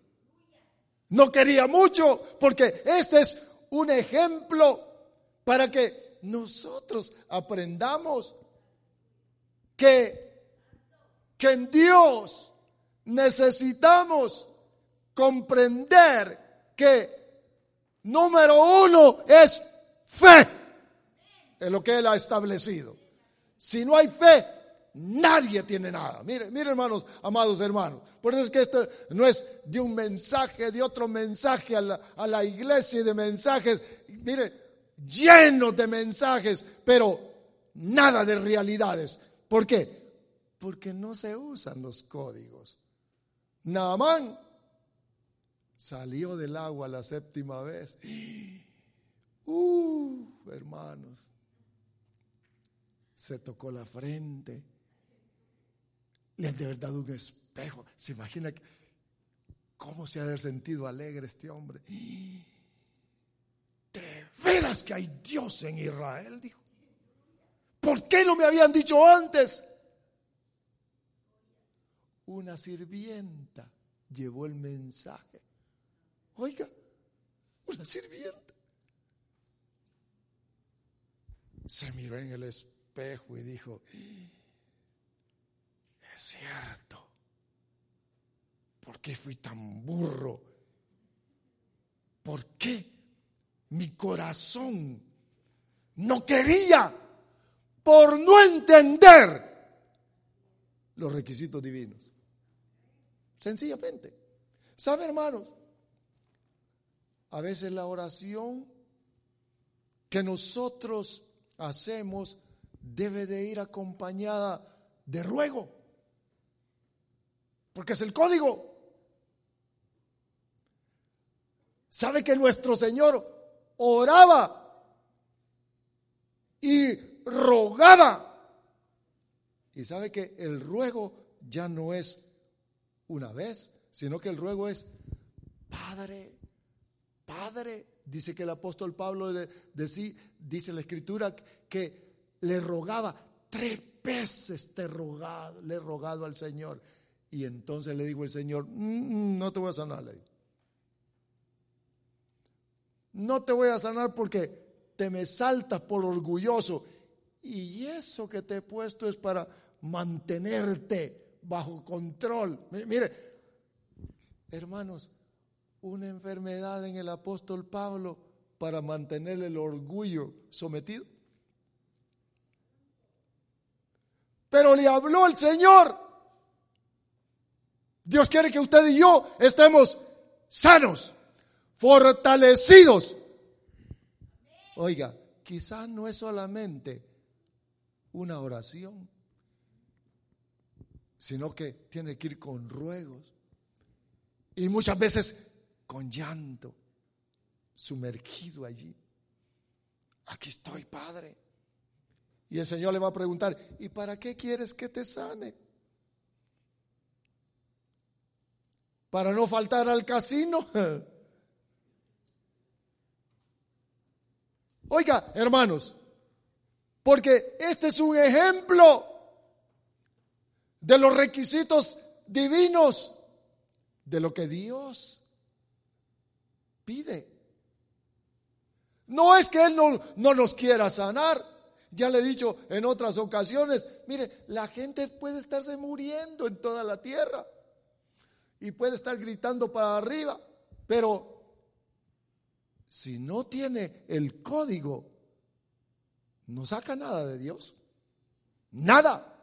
No quería mucho porque este es un ejemplo para que nosotros aprendamos que, que en Dios necesitamos comprender que número uno es fe en lo que Él ha establecido. Si no hay fe, nadie tiene nada. Mire, mire hermanos, amados hermanos. Por eso es que esto no es de un mensaje, de otro mensaje a la, a la iglesia y de mensajes. Mire, llenos de mensajes, pero nada de realidades. ¿Por qué? Porque no se usan los códigos. Naamán salió del agua la séptima vez. Uh, hermanos, se tocó la frente, le han de verdad un espejo. ¿Se imagina cómo se ha de haber sentido alegre este hombre? De veras que hay Dios en Israel, dijo. ¿Por qué no me habían dicho antes? Una sirvienta llevó el mensaje. Oiga, una sirvienta. Se miró en el espejo y dijo, es cierto, ¿por qué fui tan burro? ¿Por qué mi corazón no quería por no entender los requisitos divinos? Sencillamente. ¿Sabe, hermanos? A veces la oración que nosotros hacemos debe de ir acompañada de ruego, porque es el código. ¿Sabe que nuestro Señor oraba y rogaba? Y sabe que el ruego ya no es una vez, sino que el ruego es, Padre, Padre, dice que el apóstol Pablo le, dice la escritura que le rogaba tres veces le he rogado al Señor. Y entonces le dijo el Señor, mm, no te voy a sanar, No te voy a sanar porque te me saltas por orgulloso. Y eso que te he puesto es para mantenerte bajo control. Mire, hermanos, una enfermedad en el apóstol Pablo para mantener el orgullo sometido. Pero le habló el Señor. Dios quiere que usted y yo estemos sanos, fortalecidos. Oiga, quizás no es solamente una oración, sino que tiene que ir con ruegos. Y muchas veces con llanto, sumergido allí. Aquí estoy, Padre. Y el Señor le va a preguntar, ¿y para qué quieres que te sane? ¿Para no faltar al casino? Oiga, hermanos, porque este es un ejemplo de los requisitos divinos de lo que Dios pide. No es que Él no, no nos quiera sanar. Ya le he dicho en otras ocasiones, mire, la gente puede estarse muriendo en toda la tierra y puede estar gritando para arriba, pero si no tiene el código, no saca nada de Dios. Nada.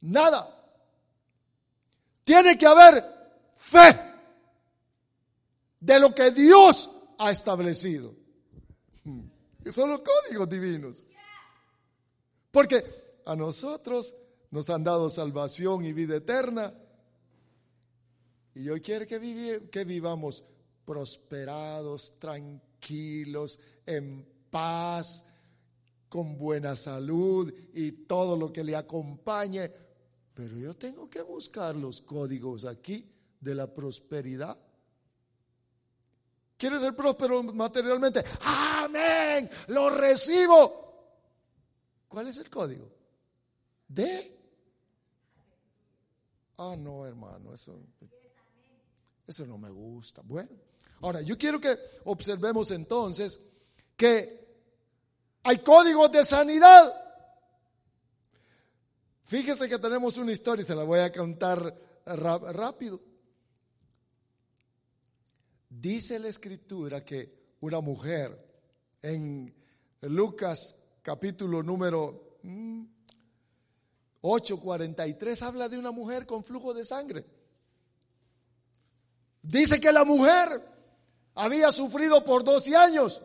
Nada. Tiene que haber fe de lo que Dios ha establecido. son los códigos divinos. Porque a nosotros nos han dado salvación y vida eterna. Y hoy quiere que, que vivamos prosperados, tranquilos, en paz, con buena salud y todo lo que le acompañe. Pero yo tengo que buscar los códigos aquí de la prosperidad ¿Quieres ser próspero materialmente? Amén, lo recibo. ¿Cuál es el código? ¿De? Ah, no, hermano, eso. Eso no me gusta. Bueno, ahora yo quiero que observemos entonces que hay códigos de sanidad. Fíjese que tenemos una historia y se la voy a contar rápido. Dice la escritura que una mujer en Lucas capítulo número 8:43 mm, habla de una mujer con flujo de sangre. Dice que la mujer había sufrido por 12 años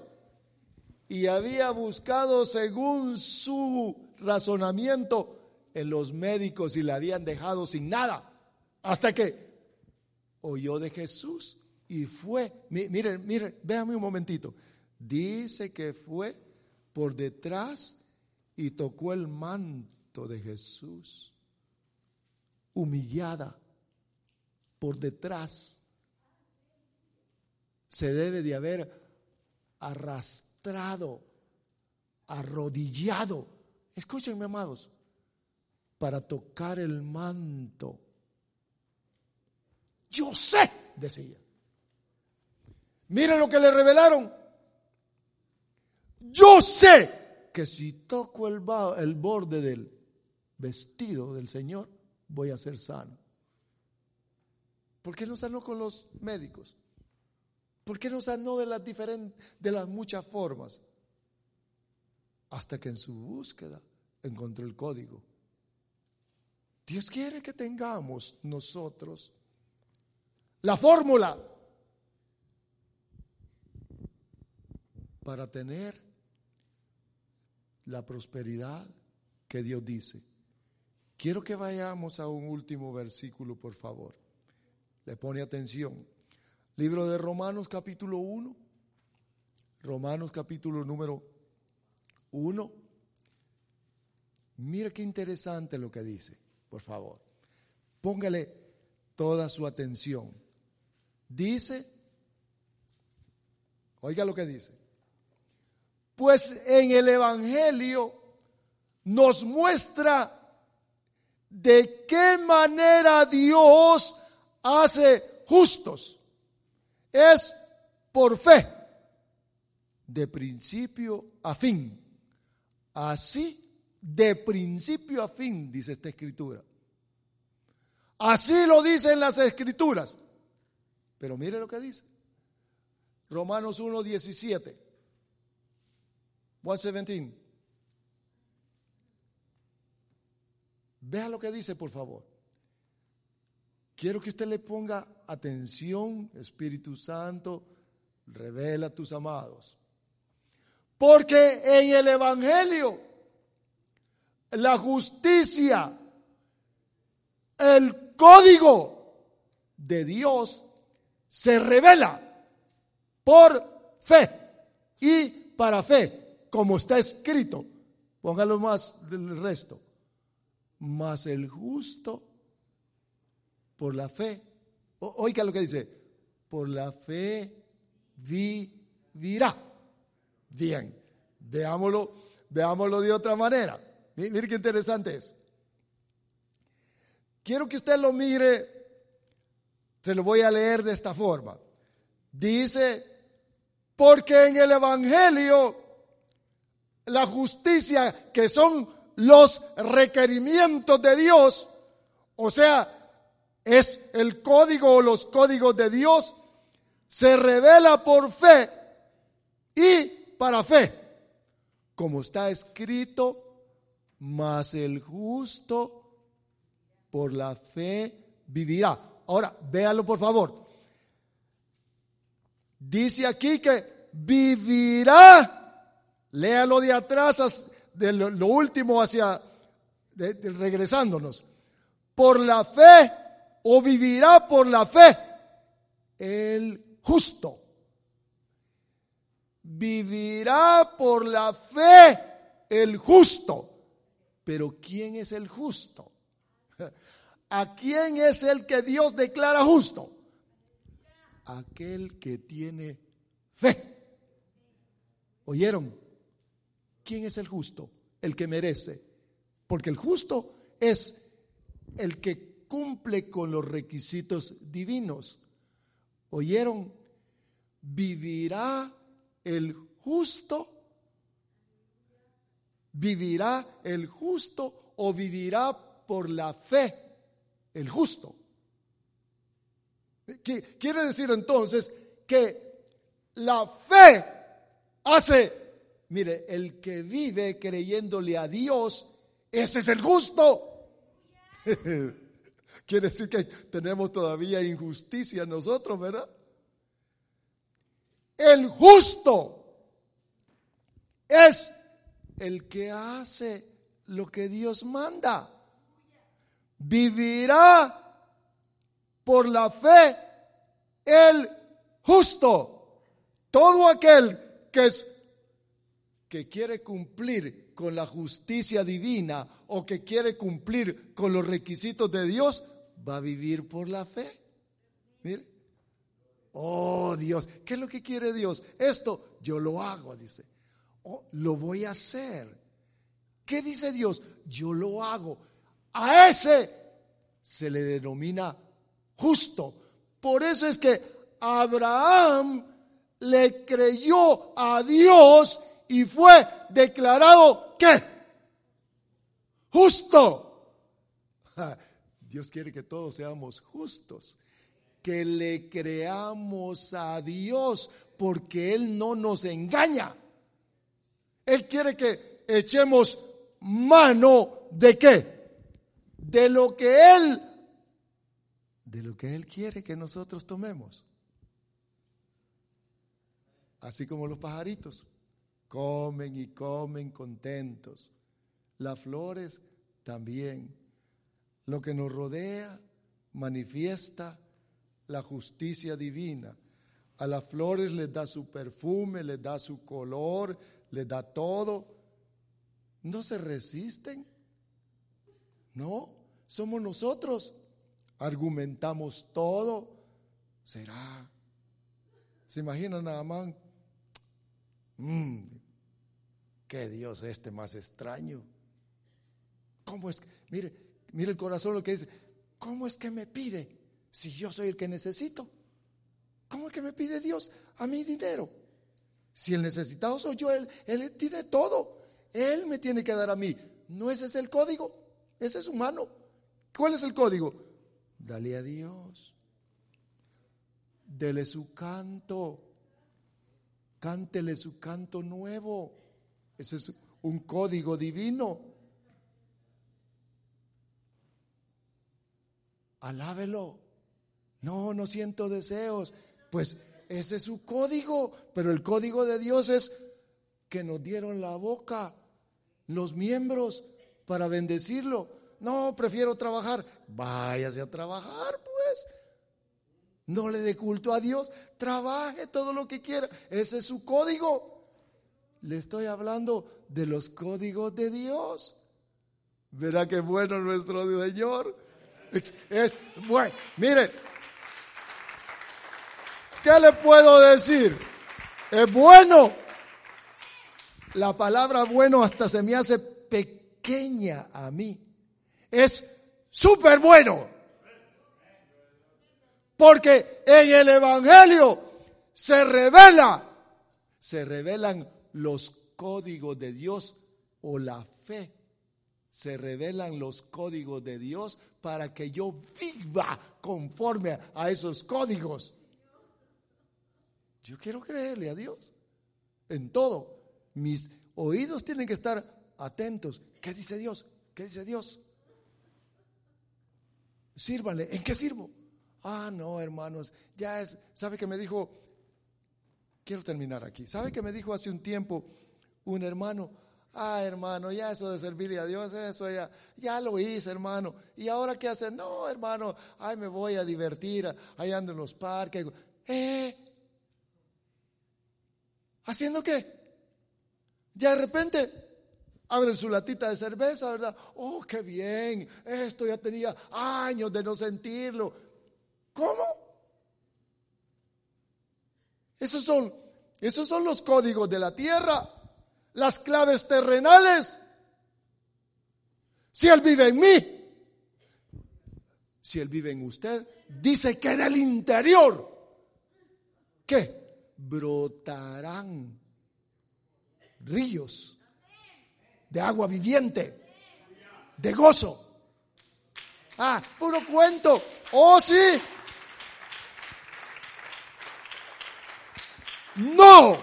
y había buscado según su razonamiento en los médicos y la habían dejado sin nada hasta que oyó de Jesús y fue. Miren, miren, véanme un momentito. Dice que fue por detrás y tocó el manto de Jesús, humillada por detrás. Se debe de haber arrastrado, arrodillado. Escúchenme, amados, para tocar el manto. Yo sé, decía. Miren lo que le revelaron. Yo sé que si toco el, borde del vestido del Señor, voy a ser sano. ¿Por qué no sanó con los médicos? ¿Por qué no sanó de las diferentes, de las muchas formas? Hasta que en su búsqueda encontró el código. Dios quiere que tengamos nosotros la fórmula para tener la prosperidad que Dios dice. Quiero que vayamos a un último versículo, por favor. Le pone atención. Libro de Romanos capítulo 1. Romanos capítulo número 1. Mira qué interesante lo que dice, por favor. Póngale toda su atención. Dice, oiga lo que dice. Pues en el Evangelio nos muestra de qué manera Dios hace justos. Es por fe, de principio a fin. Así, de principio a fin, dice esta escritura. Así lo dicen las escrituras. Pero mire lo que dice. Romanos 1, 17. 117. Vea lo que dice, por favor. Quiero que usted le ponga atención, Espíritu Santo, revela a tus amados. Porque en el Evangelio, la justicia, el código de Dios se revela por fe y para fe como está escrito. Póngalo más del resto. Más el justo por la fe. oiga lo que dice. Por la fe vivirá. Bien, veámoslo, veámoslo de otra manera. Mire qué interesante es. Quiero que usted lo mire, se lo voy a leer de esta forma. Dice, porque en el Evangelio la justicia, que son los requerimientos de Dios, o sea, es el código o los códigos de Dios, se revela por fe y para fe, como está escrito, mas el justo por la fe vivirá. Ahora, véalo por favor. Dice aquí que vivirá Léalo de atrás, de lo, último hacia, regresándonos. Por la fe, o vivirá por la fe, el justo. Vivirá por la fe el justo. Pero ¿quién es el justo? ¿A quién es el que Dios declara justo? Aquel que tiene fe. ¿Oyeron? ¿Quién es el justo? El que merece. Porque el justo es el que cumple con los requisitos divinos. ¿Oyeron? ¿Vivirá el justo? ¿Vivirá el justo o vivirá por la fe el justo? Quiere decir entonces que la fe hace, mire, el que vive creyéndole a Dios, ese es el justo. Quiere decir que tenemos todavía injusticia nosotros, ¿verdad? El justo es el que hace lo que Dios manda. Vivirá por la fe el justo. Todo aquel que es que quiere cumplir con la justicia divina o que quiere cumplir con los requisitos de Dios, va a vivir por la fe. Mire. Oh Dios, ¿qué es lo que quiere Dios? Esto yo lo hago, dice. Oh, lo voy a hacer. ¿Qué dice Dios? Yo lo hago. A ese se le denomina justo. Por eso es que Abraham le creyó a Dios y fue declarado ¿qué? Justo. Dios quiere que todos seamos justos, que le creamos a Dios porque Él no nos engaña. Él quiere que echemos mano de qué? De lo que Él, de lo que Él quiere que nosotros tomemos. Así como los pajaritos, comen y comen contentos. Las flores también. Lo que nos rodea manifiesta la justicia divina. A las flores les da su perfume, les da su color, les da todo. No se resisten. No, somos nosotros. Argumentamos todo. Será. ¿Se imaginan nada más? Mmm, qué Dios este más extraño. ¿Cómo es? Que, mire, mire el corazón lo que dice. ¿Cómo es que me pide si yo soy el que necesito? ¿Cómo es que me pide Dios a mi dinero? Si el necesitado soy yo, Él, Él tiene todo. Él me tiene que dar a mí. ¿No ese es el código? Ese es humano. ¿Cuál es el código? Dale a Dios. Dele su canto cántele su canto nuevo. Ese es un código divino. Alábelo. No, no siento deseos. Pues ese es su código, pero el código de Dios es que nos dieron la boca, los miembros, para bendecirlo. No, prefiero trabajar. Váyase a trabajar, pues. No le dé culto a Dios. Trabaje todo lo que quiera. Ese es su código. Le estoy hablando de los códigos de Dios. Verá qué bueno nuestro Señor. Es, bueno, mire, ¿qué le puedo decir? Es bueno. La palabra bueno hasta se me hace pequeña a mí. Es súper bueno. Porque en el Evangelio se revela, se revelan los códigos de Dios o la fe. Se revelan los códigos de Dios para que yo viva conforme a esos códigos. Yo quiero creerle a Dios en todo. Mis oídos tienen que estar atentos. ¿Qué dice Dios? ¿Qué dice Dios? Sírvale. ¿En qué sirvo? Ah, no, hermanos, ya es, ¿sabe que me dijo? Quiero terminar aquí. ¿Sabe que me dijo hace un tiempo un hermano? Ah, hermano, ya eso de servirle a Dios, eso ya, ya lo hice, hermano. ¿Y ahora qué hacer? No, hermano, ay, me voy a divertir, ahí ando en los parques. ¿Eh? ¿Haciendo qué? Ya de repente abren su latita de cerveza, ¿verdad? Oh, qué bien, esto ya tenía años de no sentirlo. ¿Cómo? Esos son, esos son los códigos de la tierra, las claves terrenales. Si Él vive en mí, si Él vive en usted, dice que del interior ¿qué? Brotarán ríos de agua viviente, de gozo. Ah, puro cuento. Oh, sí. No.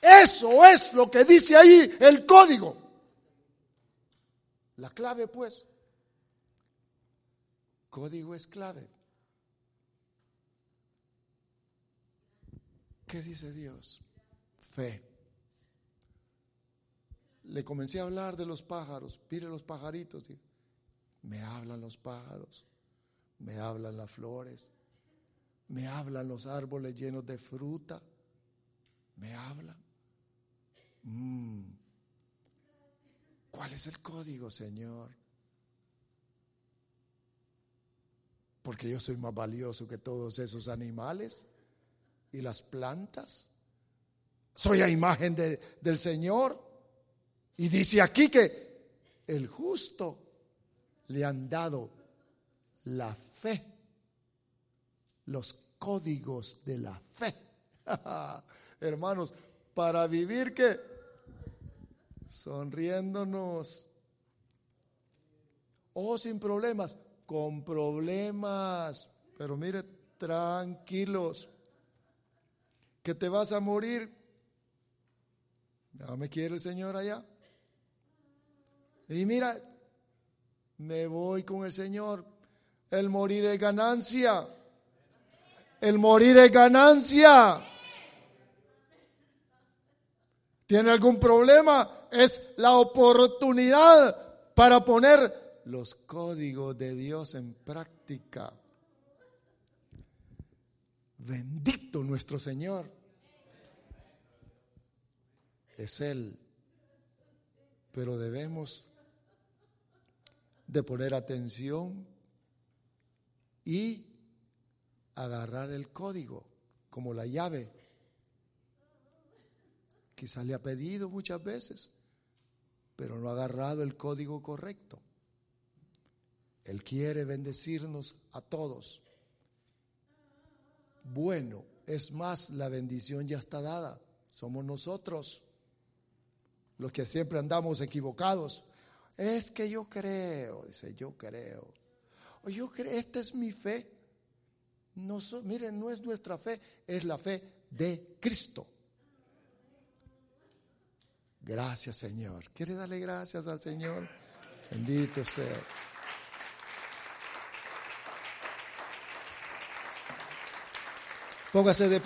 Eso es lo que dice ahí el código. La clave, pues. Código es clave. ¿Qué dice Dios? Fe. Le comencé a hablar de los pájaros. Mire los pajaritos. Me hablan los pájaros. Me hablan las flores. Me hablan los árboles llenos de fruta. Me hablan. Mm. ¿Cuál es el código, Señor? Porque yo soy más valioso que todos esos animales y las plantas. Soy a imagen del Señor. Y dice aquí que el justo le han dado la fe, los códigos de la fe. Hermanos, para vivir que sonriéndonos, o sin problemas, con problemas, pero mire, tranquilos, que te vas a morir. ¿No me quiere el Señor allá? Y mira, me voy con el Señor. El morir es ganancia. El morir es ganancia. ¿Tiene algún problema? Es la oportunidad para poner los códigos de Dios en práctica. Bendito nuestro Señor. Es Él. Pero debemos de poner atención y agarrar el código como la llave. Quizá le ha pedido muchas veces, pero no ha agarrado el código correcto. Él quiere bendecirnos a todos. Bueno, es más, la bendición ya está dada. Somos nosotros los que siempre andamos equivocados. Es que yo creo, dice, yo creo. O yo creo, esta es mi fe. No miren, no es nuestra fe, es la fe de Cristo. Gracias, Señor. ¿Quiere darle gracias al Señor? Bendito sea. Póngase de